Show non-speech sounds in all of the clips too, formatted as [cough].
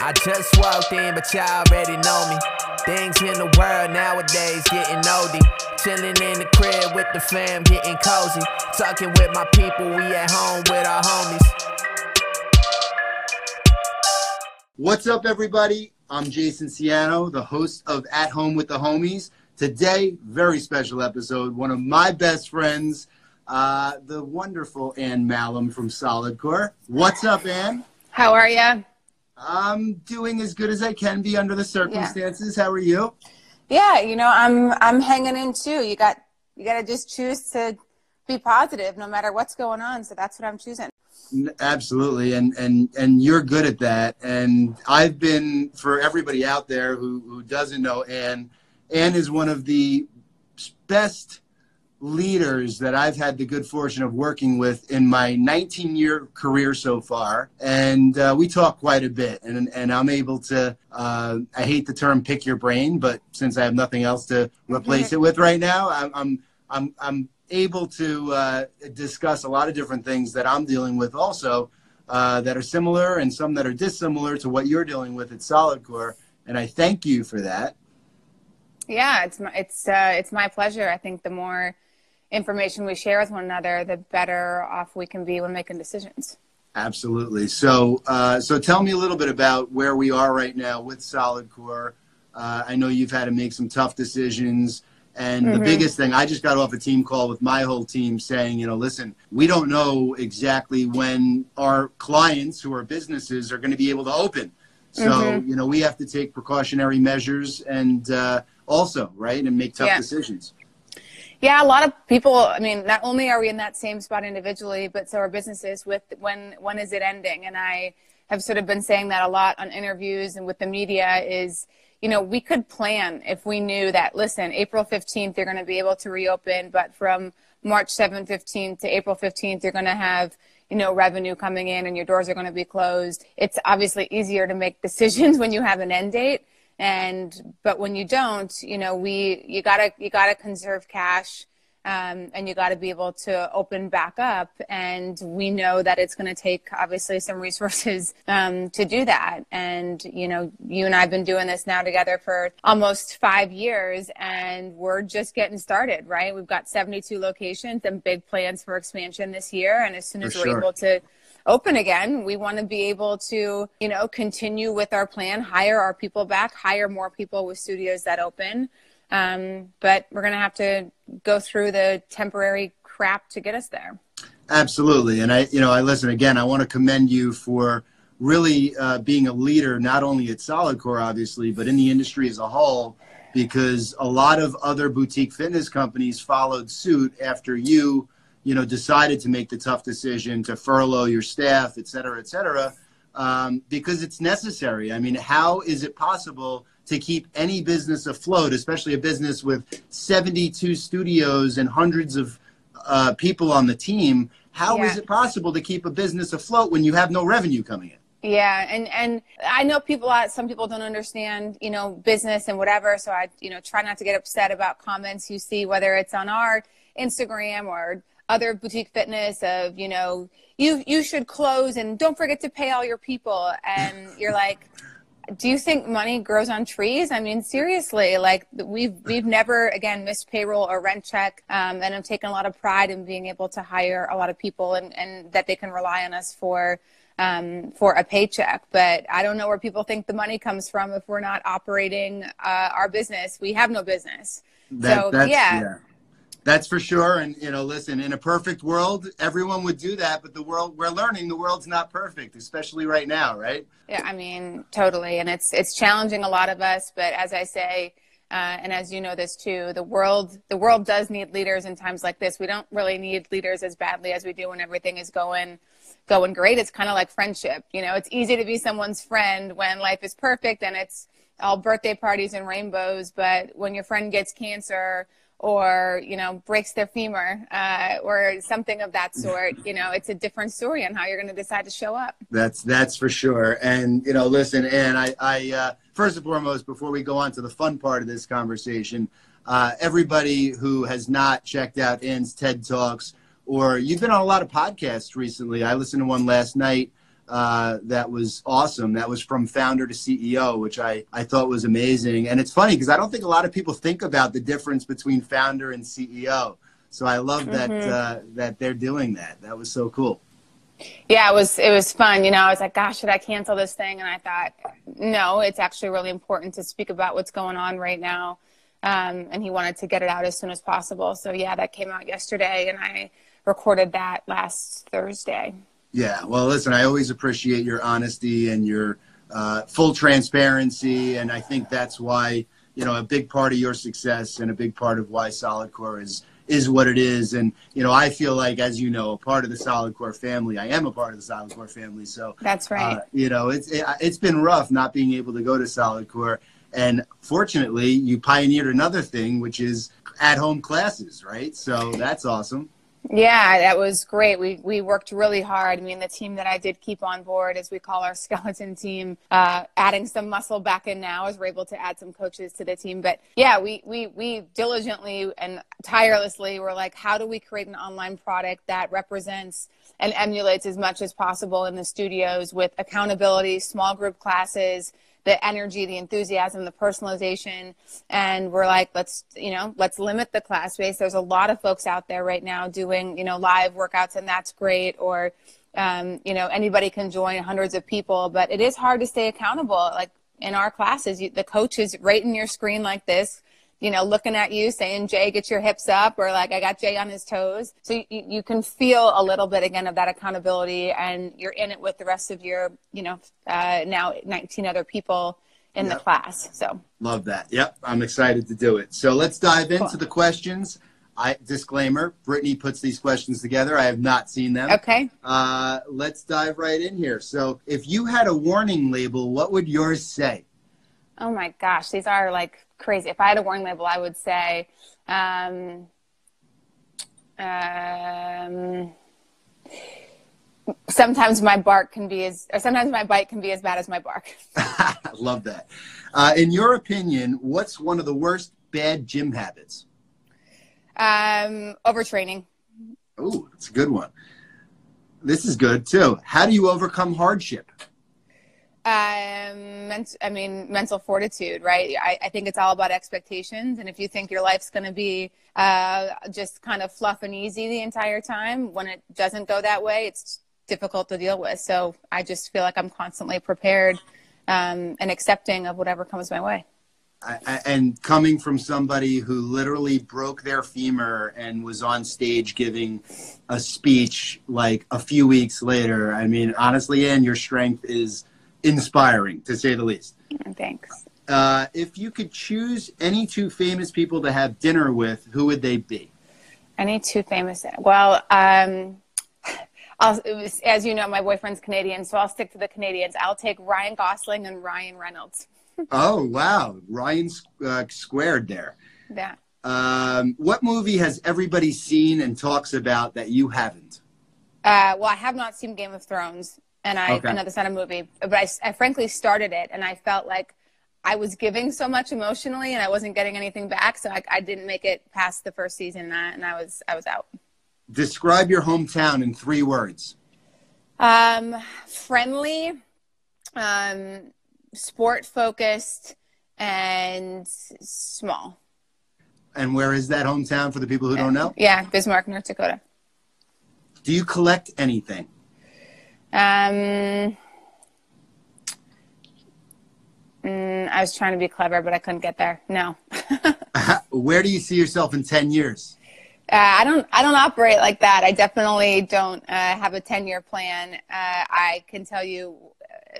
I just walked in, but y'all already know me. Things in the world nowadays getting oldie. Chilling in the crib with the fam, getting cozy. Talking with my people, we at home with our homies. What's up, everybody? I'm Jayson Siano, the host of At Home with the Homies. Today, very special episode. One of my best friends, uh, the wonderful Anne Mahlum from Solid Core. What's up, Anne? How are you? I'm doing as good as I can be under the circumstances. Yeah. How are you? Yeah, you know, I'm I'm hanging in too. You got you got to just choose to be positive no matter what's going on. So that's what I'm choosing. Absolutely, and and and you're good at that. And I've been for everybody out there who who doesn't know Anne. Anne is one of the best leaders that I've had the good fortune of working with in my 19 year career so far. And uh, we talk quite a bit, and, and I'm able to, uh, I hate the term pick your brain, but since I have nothing else to replace it with right now, I'm, I'm, I'm, able to uh, discuss a lot of different things that I'm dealing with also uh, that are similar and some that are dissimilar to what you're dealing with at Solid Core. And I thank you for that. Yeah, it's my, it's uh, it's my pleasure. I think the more information we share with one another, the better off we can be when making decisions. Absolutely. So, uh, so tell me a little bit about where we are right now with Solid Core. Uh, I know you've had to make some tough decisions. And mm-hmm. the biggest thing, I just got off a team call with my whole team saying, you know, listen, we don't know exactly when our clients who are businesses are going to be able to open. So, mm-hmm. you know, we have to take precautionary measures and uh, also, right, and make tough yeah. decisions. Yeah, a lot of people. I mean, not only are we in that same spot individually, but so are businesses. With when when is it ending? And I have sort of been saying that a lot on interviews and with the media. Is you know we could plan if we knew that. Listen, April fifteenth they're going to be able to reopen, but from March 7th, 15th to April 15th, you're going to have you know revenue coming in and your doors are going to be closed. It's obviously easier to make [laughs] decisions when you have an end date and but when you don't you know we you gotta you gotta conserve cash um, and you got to be able to open back up. And we know that it's going to take obviously some resources [laughs] um, to do that. And you know you and i've been doing this now together for almost five years and we're just getting started right? We've got 72 locations and big plans for expansion this year. And as soon as for we're sure. able to open again. We want to be able to, you know, continue with our plan, hire our people back, hire more people with studios that open. Um, but we're going to have to go through the temporary crap to get us there. Absolutely. And I, you know, I listen again, I want to commend you for really uh, being a leader, not only at Solid Core, obviously, but in the industry as a whole, because a lot of other boutique fitness companies followed suit after you you know, decided to make the tough decision to furlough your staff, et cetera, et cetera, um, because it's necessary. I mean, how is it possible to keep any business afloat, especially a business with 72 studios and hundreds of uh, people on the team? How yeah. is it possible to keep a business afloat when you have no revenue coming in? Yeah, and and I know people. Some people don't understand, you know, business and whatever. So I, you know, try not to get upset about comments you see, whether it's on our Instagram or other boutique fitness of you know you you should close and don't forget to pay all your people. And you're like do you think money grows on trees? I mean seriously like we've we've never again missed payroll or rent check. Um, and i've taken a lot of pride in being able to hire a lot of people and, and that they can rely on us for um, for a paycheck. But i don't know where people think the money comes from if we're not operating uh, our business. We have no business. That, so yeah. yeah that's for sure. And you know, listen, in a perfect world, everyone would do that, but the world we're learning the world's not perfect, especially right now, right? Yeah, I mean, totally. And it's it's challenging a lot of us, but as I say, uh, and as you know this too, the world the world does need leaders in times like this. We don't really need leaders as badly as we do when everything is going going great. It's kind of like friendship. You know, it's easy to be someone's friend when life is perfect and it's all birthday parties and rainbows, but when your friend gets cancer or you know breaks their femur uh, or something of that sort you know it's a different story on how you're going to decide to show up. That's that's for sure. And you know listen and i i uh, first and foremost before we go on to the fun part of this conversation uh, everybody who has not checked out Anne's ted talks or you've been on a lot of podcasts recently. I listened to one last night uh, that was awesome. That was from founder to CEO, which I, I thought was amazing. And it's funny because I don't think a lot of people think about the difference between founder and CEO. So I love that mm-hmm. uh, that they're doing that. That was so cool. Yeah, it was it was fun. You know, I was like, gosh, should I cancel this thing? And I thought, no, it's actually really important to speak about what's going on right now. Um, and he wanted to get it out as soon as possible. So yeah, that came out yesterday, and I recorded that last Thursday. Yeah, well, listen, I always appreciate your honesty and your uh, full transparency, and I think that's why you know a big part of your success and a big part of why Solid Core is is what it is. And you know, I feel like, as you know, a part of the Solid Core family. I am a part of the Solid Core family. So that's right. Uh, you know, it's it, has been rough not being able to go to Solid Core. And fortunately, you pioneered another thing, which is at-home classes, right? So that's awesome. Yeah, that was great. We we worked really hard. I mean, the team that I did keep on board, as we call our [laughs] skeleton team, uh, adding some muscle back in now as we're able to add some coaches to the team. But yeah, we we we diligently and tirelessly were like, how do we create an online product that represents and emulates as much as possible in the studios with accountability, small group classes the energy, the enthusiasm, the personalization. And we're like, let's, you know, let's limit the class base. There's a lot of folks out there right now doing, you know, live workouts and that's great. Or, um, you know, anybody can join hundreds of people, but it is hard to stay accountable. Like in our classes, you, the coach is right in your screen like this you know, looking at you saying, Jay, get your hips up, or like, I got Jay on his toes. So you, you can feel a little bit again of that accountability and you're in it with the rest of your, you know, uh, now 19 other people in yep. the class. So love that. Yep. I'm excited to do it. So let's dive into cool. the questions. I disclaimer, Brittany puts these questions together. I have not seen them. Okay. Uh, let's dive right in here. So if you had a warning label, what would yours say? Oh my gosh, these are like crazy. If I had a warning label, I would say, um, um, sometimes my bark can be as, or sometimes my bite can be as bad as my bark. [laughs] Love that. Uh, in your opinion, what's one of the worst bad gym habits? Um, overtraining. Oh, that's a good one. This is good too. How do you overcome hardship? Um, I mean, mental fortitude, right? I, I, think it's all about expectations. And if you think your life's going to be uh, just kind of fluff and easy the entire time, when it doesn't go that way, it's difficult to deal with. So I just feel like I'm constantly prepared um, and accepting of whatever comes my way. I, and coming from somebody who literally broke their femur and was on stage giving a speech like a few weeks later, I mean, honestly, Anne, your strength is – inspiring to say the least. Thanks. Uh, if you could choose any two famous people to have dinner with, who would they be? Any two famous? Well, um, [laughs] was, as you know, my boyfriend's Canadian, so I'll stick to the Canadians. I'll take Ryan Gosling and Ryan Reynolds. [laughs] oh wow, Ryan uh, squared there. Yeah. Um, what movie has everybody seen and talks about that you haven't? Uh, well, I have not seen Game of Thrones, and I okay. another a movie. But I, I frankly started it, and I felt like I was giving so much emotionally, and I wasn't getting anything back. So I, I didn't make it past the first season, and I, and I was I was out. Describe your hometown in three words. Um, friendly, um, sport focused, and small. And where is that hometown for the people who don't know? Yeah, Bismarck, North Dakota. Do you collect anything? Um, mm, I was trying to be clever, but I couldn't get there. No. [laughs] [laughs] Where do you see yourself in 10 years? Uh, I don't. I don't operate like that. I definitely don't uh, have a ten-year plan. Uh, I can tell you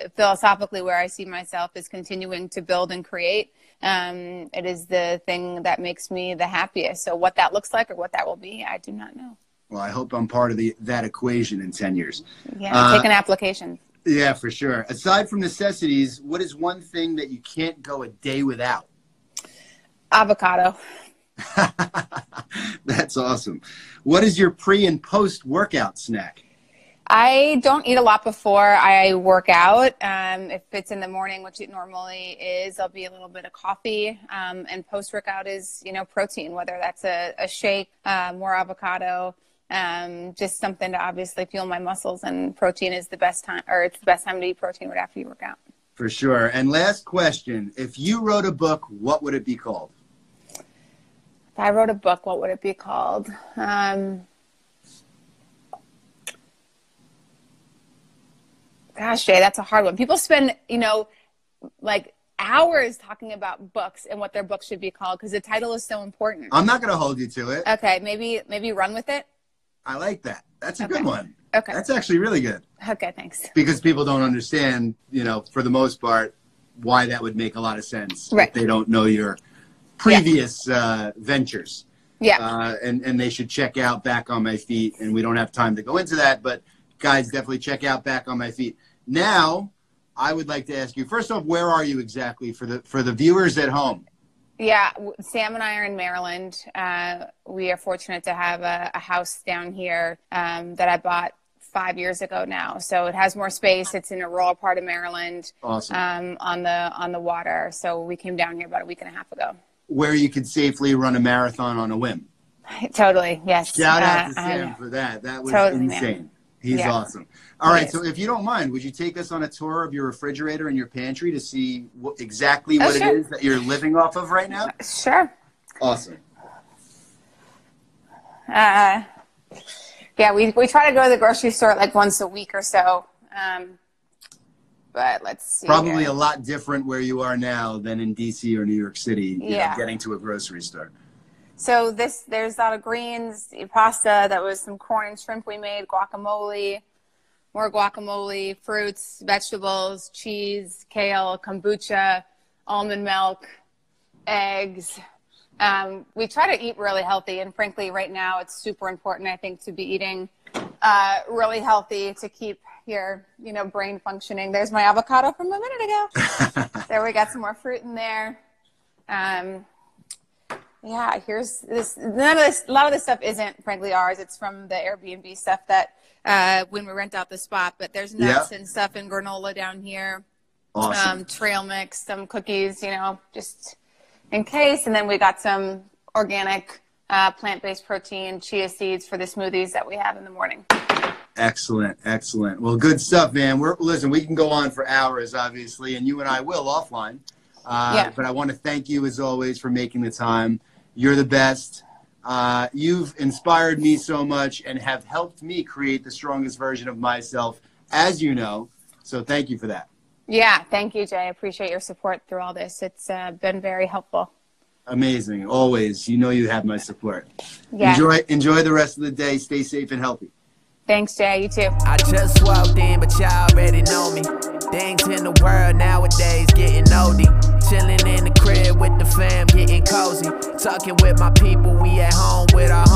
uh, philosophically where I see myself is continuing to build and create. Um, it is the thing that makes me the happiest. So what that looks like or what that will be, I do not know. Well, I hope I'm part of the that equation in 10 years. Yeah, uh, take an application. Yeah, for sure. Aside from necessities, what is one thing that you can't go a day without? Avocado. [laughs] That's awesome. What is your pre and post workout snack? I don't eat a lot before I work out. Um, if it's in the morning, which it normally is, I'll be a little bit of coffee. Um, and post workout is, you know, protein, whether that's a, a shake, uh, more avocado, um, just something to obviously fuel my muscles. And protein is the best time, or it's the best time to eat protein right after you work out. For sure. And last question: If you wrote a book, what would it be called? If I wrote a book, what would it be called? Um, gosh, Jay, that's a hard one. People spend, you know, like hours talking about books and what their book should be called because the title is so important. I'm not going to hold you to it. Okay, maybe maybe run with it. I like that. That's a Okay. good one. Okay. That's actually really good Okay, thanks. because people don't understand, you know, for the most part, why that would make a lot of sense Right. if they don't know your previous uh, ventures. Yeah. uh, and and they should check out Back on My Feet. And we don't have time to go into that, but guys, definitely check out Back on My Feet. Now, I would like to ask you first off, where are you exactly for the for the viewers at home? Yeah, Sam and I are in Maryland. Uh, we are fortunate to have a, a house down here um, that I bought five years ago now. So it has more space. It's in a rural part of Maryland Awesome. um, on the on the water. So we came down here about a week and a half ago. where you could safely run a marathon on a whim. Totally, yes. Shout out Uh, to Sam for that. That was Totally, man. He's Yeah. awesome. All right, so if you don't mind, would you take us on a tour of your refrigerator and your pantry to see what, exactly Oh, what sure. it is that you're living off of right now? Sure. Awesome. Uh, yeah, we, we try to go to the grocery store like once a week or so. Um, but let's see. Probably here. a lot different where you are now than in DC or New York City. You know, Yeah. getting to a grocery store. So this there's a lot of greens, pasta. That was some corn and shrimp we made, guacamole, more guacamole, fruits, vegetables, cheese, kale, kombucha, almond milk, eggs. Um, we try to eat really healthy, and frankly, right now it's super important. I think to be eating uh, really healthy to keep your you know brain functioning. There's my avocado from a minute ago. [laughs] there we got some more fruit in there. Um, yeah, here's this. None of this, a lot of this stuff isn't frankly ours. It's from the Airbnb stuff that uh, when we rent out the spot. But there's nuts Yeah. and stuff and granola down here. Awesome. Um, trail mix, some cookies, you know, just in case. And then we got some organic uh, plant-based protein, chia seeds for the smoothies that we have in the morning. Excellent, excellent. Well, good stuff, man. We're listen. We can go on for hours, obviously, and you and I will offline. Uh, Yeah. But I want to thank you as always for making the time. You're the best. Uh, you've inspired me so much and have helped me create the strongest version of myself, as you know. So thank you for that. Yeah, thank you, Jay. I appreciate your support through all this. It's uh, been very helpful. Amazing, always. You know you have my support. Yeah. Enjoy, enjoy the rest of the day. Stay safe and healthy. Thanks, Jay. You too. I just walked in, but y'all already know me. Things in the world nowadays getting oldie. Chilling in the crib with the fam, getting cozy. Talking with my people, we at home with our